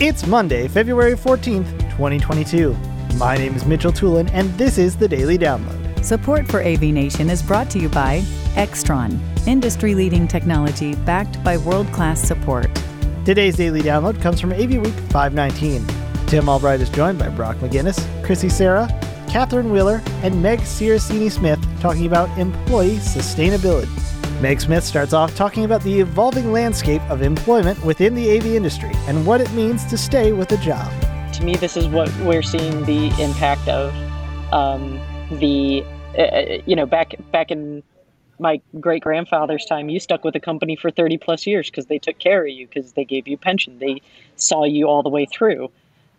It's Monday, February 14th, 2022. My name is Mitchell Tulin, and this is the Daily Download. Support for AV Nation is brought to you by Extron, industry leading technology backed by world class support. Today's Daily Download comes from AV Week 519. Tim Albright is joined by Brock McGinnis, Chrissy Sarah, Catherine Wheeler, and Meg Siracini Smith talking about employee sustainability. Meg Smith starts off talking about the evolving landscape of employment within the AV industry and what it means to stay with a job. To me, this is what we're seeing the impact of. Um, the uh, you know back back in my great grandfather's time, you stuck with a company for thirty plus years because they took care of you, because they gave you pension, they saw you all the way through.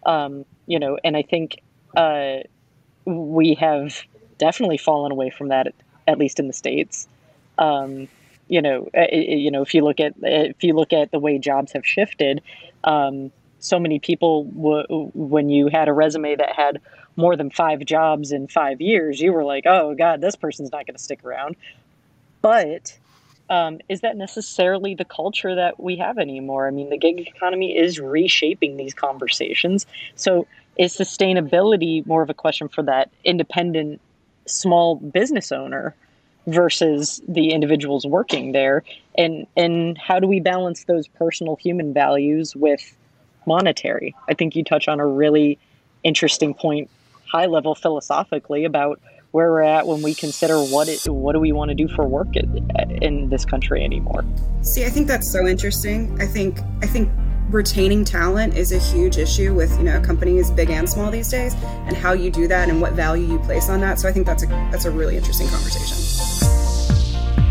Um, you know, and I think uh, we have definitely fallen away from that, at least in the states. Um, you know, uh, you know, if you look at if you look at the way jobs have shifted, um, so many people w- when you had a resume that had more than five jobs in five years, you were like, oh god, this person's not going to stick around. But um, is that necessarily the culture that we have anymore? I mean, the gig economy is reshaping these conversations. So, is sustainability more of a question for that independent small business owner? Versus the individuals working there. And and how do we balance those personal human values with monetary? I think you touch on a really interesting point high level philosophically about where we're at when we consider what it what do we want to do for work in, in this country anymore. See i think that's so interesting. I think i think retaining talent is a huge issue with you know companies big and small these days and how you do that and what value you place on that. So i think that's a that's a really interesting conversation